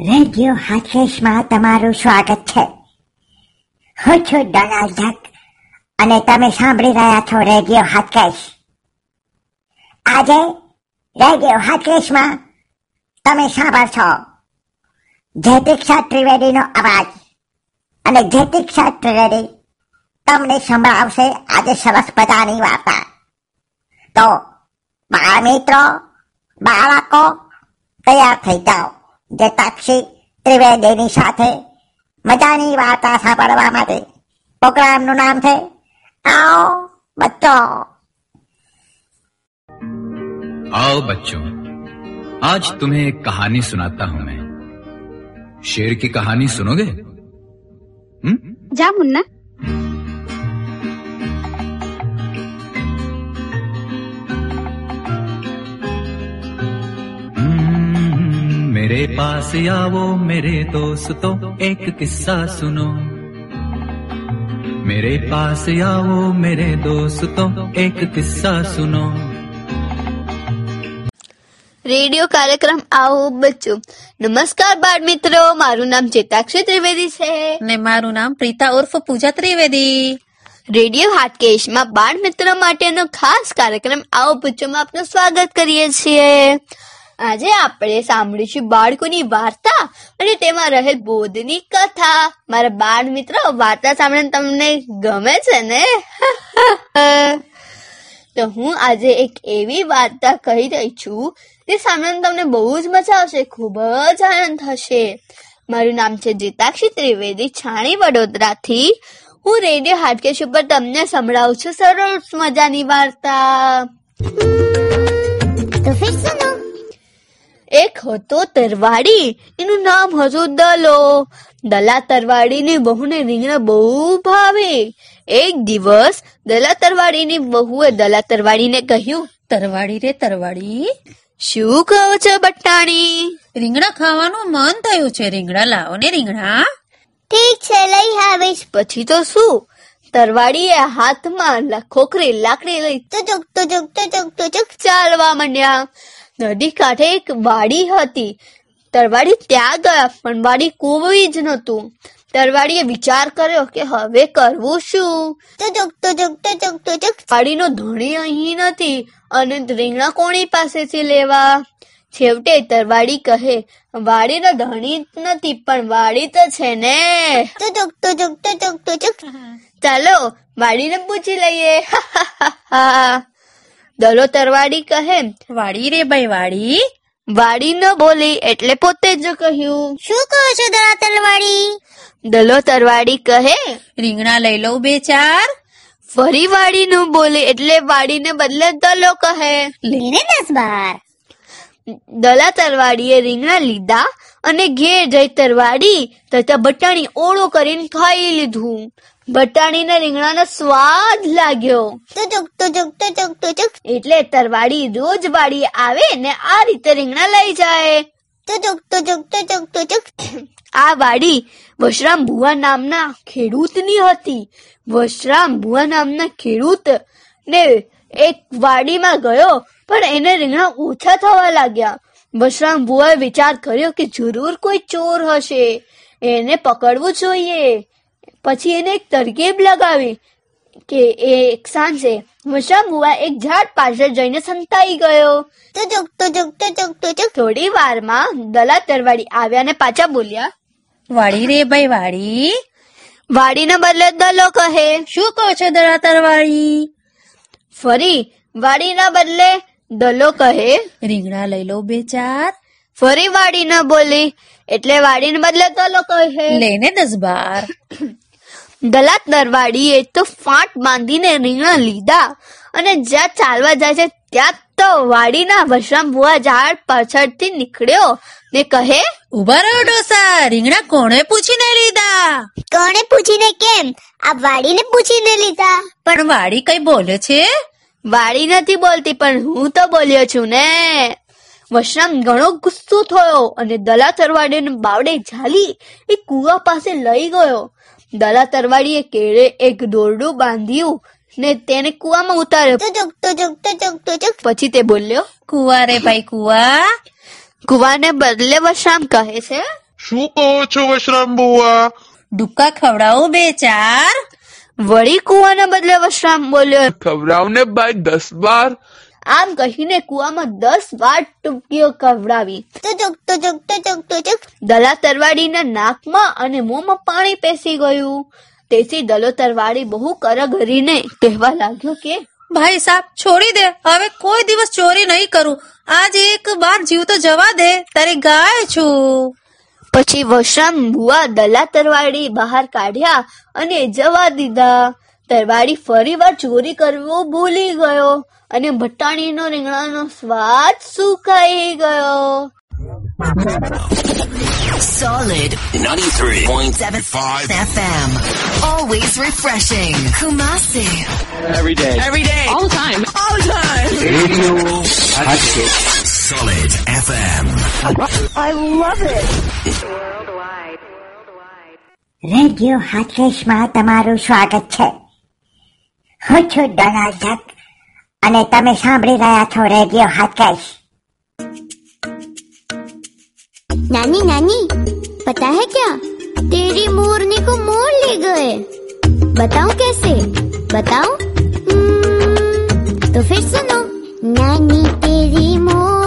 Radio હાથેશમાં તમારું સ્વાગત છે. હું છું ડોનાલ્ડ ડક અને તમે સાંભળી રહ્યા છો રેડિયો હાથકેશ. આજે રેડિયો હાથકેશમાં તમે સાંભળશો જયતીક્ષા ત્રિવેદીનો અવાજ. અને જયતીક્ષા ત્રિવેદી તમને સંભળાવશે આજે સરસ મજાની વાર્તા તો બાળ મિત્રો, બાળકો, તૈયાર થઈ જાઓ. જે તાક્ષી ત્રિવેદીની સાથે મજાની વાર્તા સાંભળવા માટે પ્રોગ્રામનું નામ છે આવો બચ્ચો आओ बच्चों आज तुम्हें एक कहानी सुनाता हूं मैं शेर की कहानी सुनोगे हम्म જા મુન્ના मेरे पास आओ मेरे दोस्तों एक किस्सा सुनो मेरे पास आओ मेरे दोस्तों एक किस्सा सुनो રેડિયો કાર્યક્રમ આવો બચ્ચો નમસ્કાર બાળ મિત્રો મારું નામ ચેતાક્ષી ત્રિવેદી છે ને મારું નામ પ્રીતા ઉર્ફ પૂજા ત્રિવેદી રેડિયો હાટકેશમાં બાળ મિત્રો માટેનો ખાસ કાર્યક્રમ આવો બચ્ચોમાં આપનું સ્વાગત કરીએ છીએ આજે આપણે સાંભળીશું બાળકોની વાર્તા અને તેમાં રહેલ બોધની કથા. મારા બાળ મિત્રો, વાર્તા સાંભળીને તમને ગમે છે ને? તો હું આજે એક એવી વાર્તા કહી રહી છું તે સાંભળીને તમને બહુ જ મજા આવશે, ખૂબ જ આનંદ થશે. મારું નામ છે જીતાક્ષી ત્રિવેદી છાણી વડોદરાથી. હું રેડિયો હાટકેશ ઉપર તમને સંભળાવું છું સરસ મજાની વાર્તા. તો ફિર સુનો એક હતો તરવાડી. એનું નામ હતું દલો. દલા તરવાડીની બહુને રીંગણા બહુ ભાવે. એક દિવસ દલા તરવાડીની બહુએ દલા તરવાડીને કહ્યું તરવાડી રે તરવાડી શું કહો છો બટાણી? રીંગણા ખાવાનું મન થયું છે. રીંગણા લાવો ને રીંગણા. ઠીક છે લઈ આવીશ. પછી તો શું? તરવાડીએ હાથમાં ખોખરી લાકડી લઈ તુચુક તુચુક તુચુક તુચુક ચાલવા માંડ્યા. નદી કાંઠે એક વાડી હતી. તરવાડી ત્યાં ગયા પણ વાડી કોઈ જ નહોતું. તરવાડીએ વિચાર કર્યો કે હવે કરવું શું? તુચુક તુચુક તો ચક વાડીનો ધણી અહીં નથી અને રીંગણા કોણી પાસેથી લેવા. છેવટે તરવાડી કહે વાડીનો ધણી જ નથી પણ વાડી તો છે ને. તુચુક તુચુક તો ચક ચાલો વાડીને પૂછી લઈએ. દલો તરવાડી કહે વાડી રે ભાઈ વાડી વાડી ન બોલી એટલે પોતે જ કહ્યું. શું કહો છો દલા તરવાડી દલો તરવાડી કહે રીંગણા લઈ લઉં બે ચાર. ફરી વાડી ન બોલી એટલે વાડીને બદલે દલો કહે. લઈને દસ બાર. દલા તરવાડીએ રીંગણા લીધા અને ઘેર જઈ તરવાડી તથા બટાણી ઓળો કરીને ખાઈ લીધું. બટાણીને રીંગણાનો સ્વાદ લાગ્યો. એટલે તરવાડી રોજ વાડી આવે ને આ રીતે રીંગણા લઈ જાય. આ વાડી વશરામ ભુવા નામના ખેડૂતની હતી. વશરામ ભુવા નામના ખેડૂત ને એક વાડીમાં ગયો પણ એને રીંગણા ઓછા થવા લાગ્યા. વશરામ ભુવાએ વિચાર કર્યો કે જરૂર કોઈ ચોર હશે. એને પકડવું જોઈએ. પછી એને એક તરકીબ લગાવી કે એ એક સાંજે ભુવા એક ઝાડ પાછળ જઈને સંતાઈ ગયો. તુચુક તુચુક તુચુક તુચુક થોડી વારમાં દલા તરવાડી આવ્યા ને પાછા બોલ્યા વાડી રે ભાઈ વાડી વાડીને બદલે દલો કહે. શું કહો છો દલા તરવાડી ફરી વાડીના બદલે દલો કહે. રીંગણા લઈ લો બે ચાર. ફરી વાડી ના બોલી એટલે વાડીને બદલે દલો કહે. લઈને દસ બાર. દલાત નરવાડીએ તો ફાંટ બાંધીને રીંગણા લીધા અને જ્યાં ચાલવા જાય છે ત્યાં તો વાડીના વશરામ ભુવા ઝાડ પાછળથી નીકળ્યો ને કહે ઊભા રહો ડોસા રીંગણા કોણે પૂછીને લીધા? કોણે પૂછીને કેમ? આ વાડીને પૂછીને લીધા. પણ વાડી કઈ બોલે છે? વાડી નથી બોલતી પણ હું તો બોલ્યો છું ને. વશરામ ઘણો ગુસ્સો થયો અને દલા તરવાડીને બાવડે ઝાલી એ કુવા પાસે લઈ ગયો. દલા તરવાડીએ કેળે એક દોરડું બાંધ્યું ને તેને કુવામાં ઉતાર્યો. પછી તે બોલ્યો કુવા રે ભાઈ કુવા. કુવાને બદલે વશરામ કહે છે શું કહો છો વશરામ બુવા? ડુક્કા ખવડાવો બે ચાર. વળી કુવાના બદલે વશરામ બોલ્યો ખવડાવને ભાઈ દસ બાર. આમ કહીને કુવામાં દસ વાર ટૂંકીઓ કવડાવી. દલા તરવાડીના નાકમાં અને મોંમાં પાણી પેસી ગયું. તેથી દલો તરવાડી બહુ કરગરીને કહેવા લાગ્યો કે ભાઈ સાહેબ છોડી દે. હવે કોઈ દિવસ ચોરી નહીં કરું. આજ એક બાર જીવ તો જવા દે. તારી ગાય છું. પછી વશરામ બુઆ દલા તરવાડી બહાર કાઢ્યા અને જવા દીધા. તરવાડી ફરીવાર ચોરી કરવો ભૂલી ગયો અને ભટાણીનો રીંગણાનો સ્વાદ સુકાઈ ગયો Solid 93.75 FM. Always refreshing. Kumasi. every day. Every day. All the time. All the time. Radio. Solid FM. I love it. Worldwide. Radio હાથકેશમાં તમારું સ્વાગત છે હું છું ડોનાલ્ડ ડક અને તમે સાંભળી રહ્યા છો રેડિયો હાથકેશ नानी नानी पता है क्या तेरी मोरनी को मोर ले गए बताऊं कैसे बताऊं हम्म, तो फिर सुनो नानी तेरी मोरनी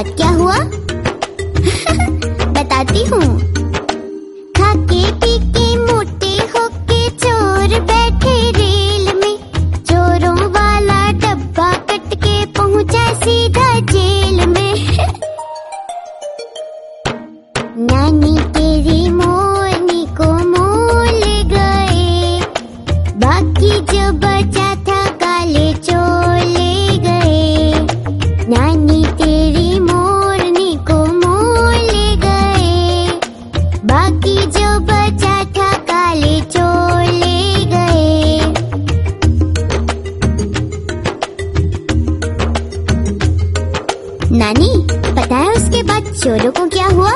बाद क्या हुआ बताती हूँ चोरों को क्या हुआ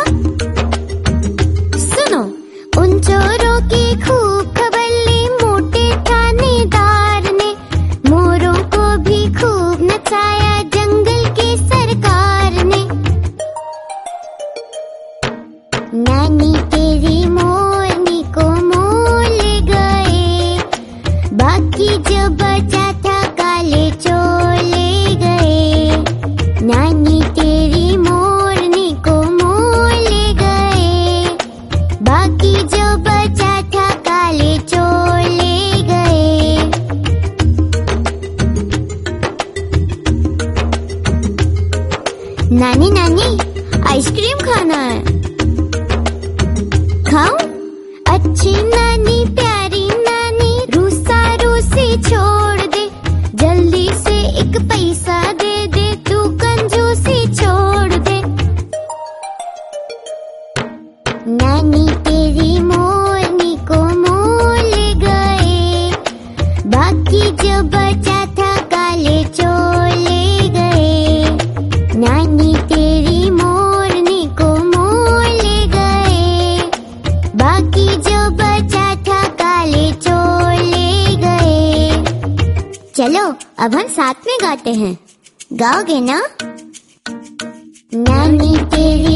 की जो अब हम साथ में गाते हैं गाओगे ना नानी तेरी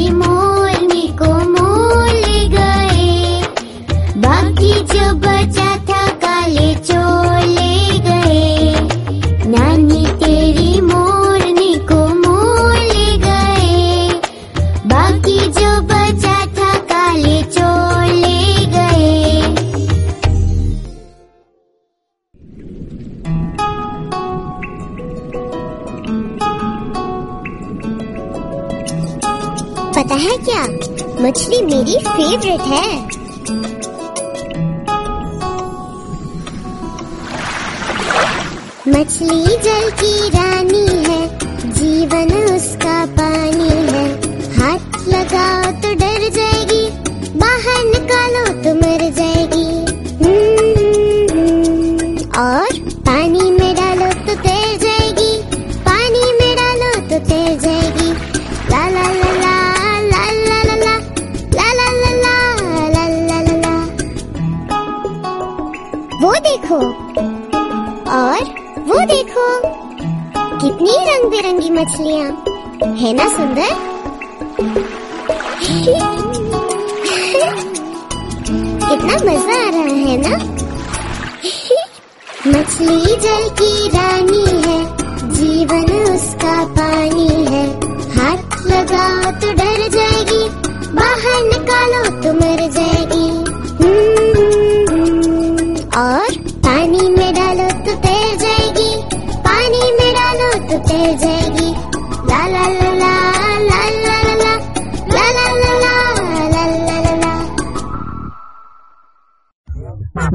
पता है क्या? मछली मेरी फेवरेट है। मछली जल की रानी है, जीवन उसका पानी है। हाथ लगाओ तो डर जाएगी, बाहर निकालो तो मर जाएगी। देखो। और वो देखो। कितनी रंग बिरंगी मछलियाँ। है ना, सुंदर? कितना मज़ा आ रहा है ना? मछली जल की रानी है। जीवन उसका पानी है। हाथ लगाओ तो डर जाएगी। बाहर निकालो तो मर जाएगी।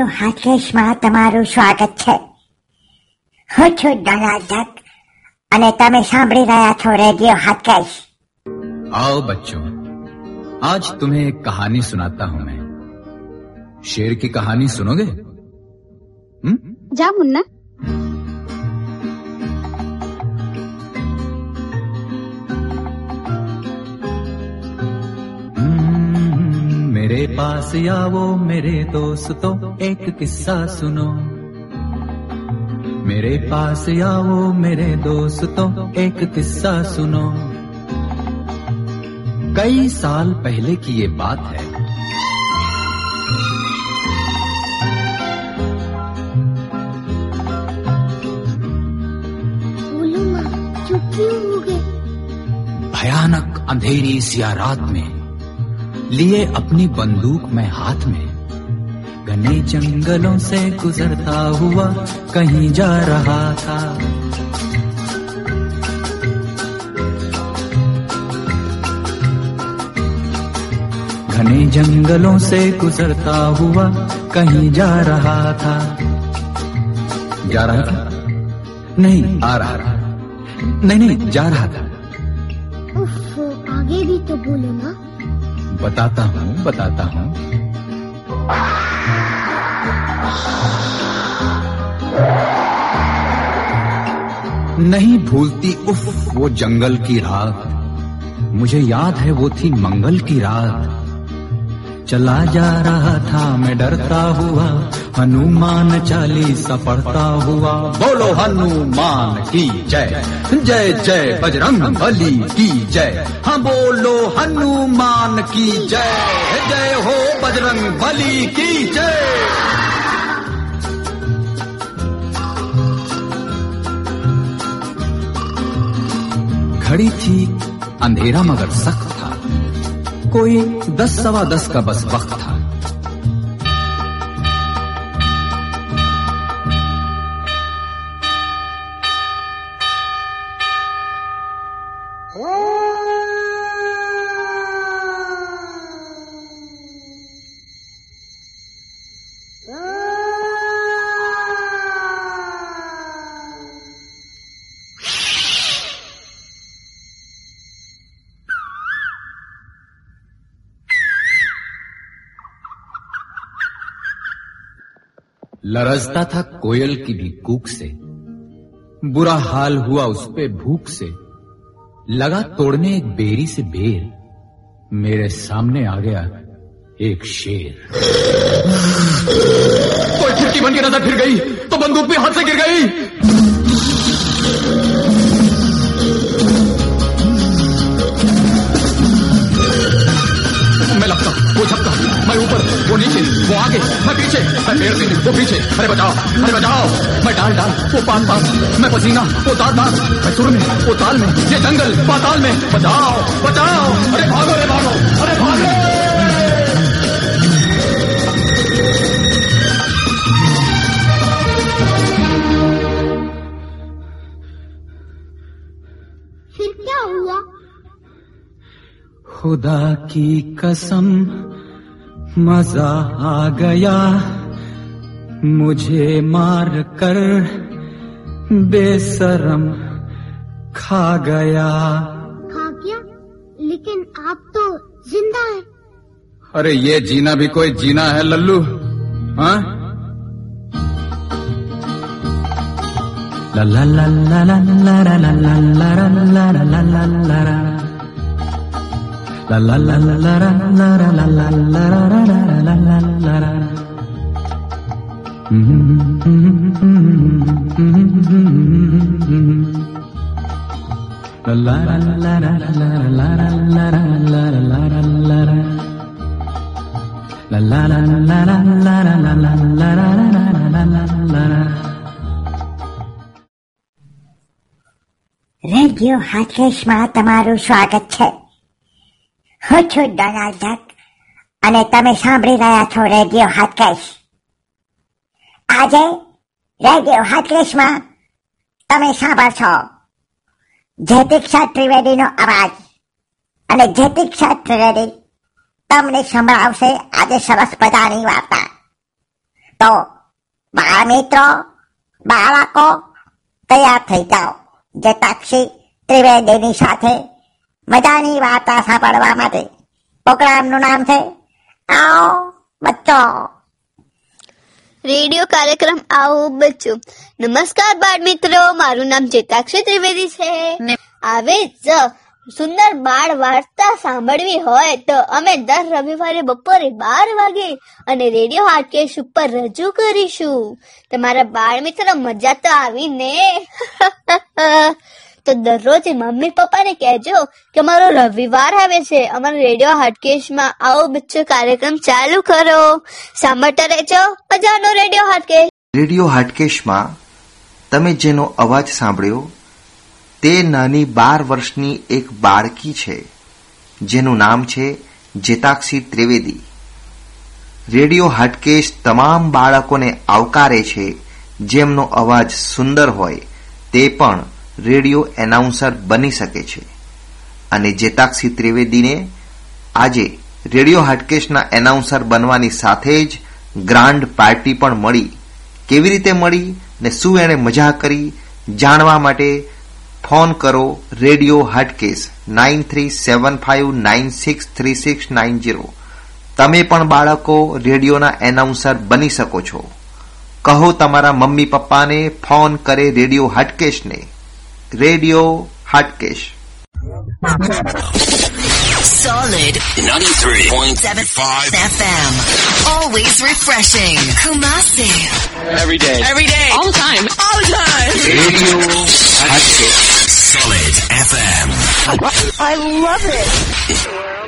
Radio હાટકેશમાં તમારું સ્વાગત છે. હું છું ડોનાલ્ડ ડક અને તમે સાંભળી રહ્યા છો રેડિયો હાટકેશ आओ बच्चों आज तुम्हें एक कहानी सुनाता हूँ मैं शेर की कहानी सुनोगे हम्म जा मेरे पास आओ मेरे दोस्तों एक किस्सा सुनो। मेरे पास आओ मेरे दोस्तों एक किस्सा सुनो। कई साल पहले की ये बात है। हो भयानक अंधेरी सिया रात में लिए अपनी बंदूक में हाथ में। घने जंगलों से गुजरता हुआ कहीं जा रहा था। घने जंगलों से गुजरता हुआ कहीं जा रहा था। जा रहा था? नहीं, आ रहा था। नहीं नहीं, जा रहा था। बताता हूँ बताता हूँ। नहीं भूलती उफ, वो जंगल की रात। मुझे याद है वो थी मंगल की रात। चला जा रहा था, मैं डरता हुआ हनुमान चालीसा पढ़ता हुआ बोलो हनुमान की जय। जय जय, बजरंग बली की जय। हाँ बोलो हनुमान की जय। जय हो बजरंग बली की जय। घड़ी थी अंधेरा मगर सख्त था। कोई दस सवा दस का बस वक्त था। लरजता था कोयल की भी कूक से। बुरा हाल हुआ उस पे भूख से। लगा तोड़ने एक बेरी से बेर। मेरे सामने आ गया एक शेर। कोई खिड़की बन के नज़र फिर गई तो बंदूक भी हाथ से गिर गई। मैं लगता वो झपका। मैं ऊपर वो नीचे वो आगे मैं पीछे मैं पेड़ से वो पीछे। अरे बचाओ अरे बचाओ। मैं डाल डाल वो पान पान मैं पसीना वो दांत दांत मैं सुर में वो ताल में ये जंगल पाताल में। बचाओ बचाओ। अरे भागो अरे भागो अरे भागो। फिर क्या हुआ? खुदा की कसम मज़ा आ गया मुझे मार कर बेसरम खा गया खा गया लेकिन आप तो ज़िंदा है अरे ये जीना भी कोई जीना है लल्लू हाँ ला ला ला ला ला ला ला ला ला ला ला ला ला ला ला ला ला La la la la la la la la la la la la la la la la la la La la la la la la la la la la la la la la la la La la la la la la la la la la la la la la la radio હાથકેશમાં તમારું સ્વાગત છે હું છું Donald duck અને તમે સાંભળી રહ્યા છો રેડિયો હાથકેશ આજે રેડિયો હાથકેશમાં તમે સાંભળશો જેતિક્ષા ત્રિવેદીનો અવાજ અને જેતિક્ષા ત્રિવેદી તમને સંભળાવશે આજે સરસ મજાની વાર્તા તો બાળ મિત્રો બાળકો તૈયાર થઈ જાઓ જતાક્ષી ત્રિવેદીની સાથે મજાની વાર્તા સાંભળવા માટે. પ્રોગ્રામનું નામ છે આવો બચ્ચો. રેડિયો કાર્યક્રમ આવો બચ્ચો. નમસ્કાર બાળ મિત્રો મારું નામ ચેતાક્ષી ત્રિવેદી છે. આવે જ સુંદર બાળ વાર્તા સાંભળવી હોય તો અમે દર રવિવારે બપોરે બાર વાગે અને રેડિયો હાટકેશ ઉપર રજૂ કરીશું. તમારા બાળ મિત્રો મજા તો આવી ને તો દરરોજ મમ્મી પપ્પાને કહેજો કે અમારો રવિવાર આવે છે, અમારા રેડિયો હાટકેશમાં આવો બચ્ચો કાર્યક્રમ ચાલુ કરો. સાંભળતા રહેજો. મજાનો રેડિયો હાટકેશ. રેડિયો હાટકેશમાં તમે જેનો અવાજ સાંભળ્યો, તે નાની બાર વર્ષની એક બાળકી છે, જેનું નામ છે જેતાક્ષી ત્રિવેદી. રેડિયો હાટકેશ તમામ બાળકોને આવકારે છે, જેમનો અવાજ સુંદર હોય, તે પણ રેડિયો એનાઉન્સર બની શકે છે. અને જેતાક્ષી ત્રિવેદીને આજે રેડિયો હાટકેશના એનાઉન્સર બનવાની સાથે જ ગ્રાન્ડ પાર્ટી પણ મળી. કેવી રીતે મળી ને શું એણે મજા કરી, જાણવા માટે ફોન કરો radio Hatkesh nine three seven five nine six three six nine zero તમે પણ બાળકો રેડિયોના એનાઉન્સર બની શકો છો. કહો તમારા મમ્મી પપ્પાને ફોન કરે રેડિયો હાટકેશને. Radio Hatkesh. Solid 93.75 FM. Always refreshing. Kumasi. Every day. Every day. All the time. All the time. Radio Hatkesh. Solid FM. I love it.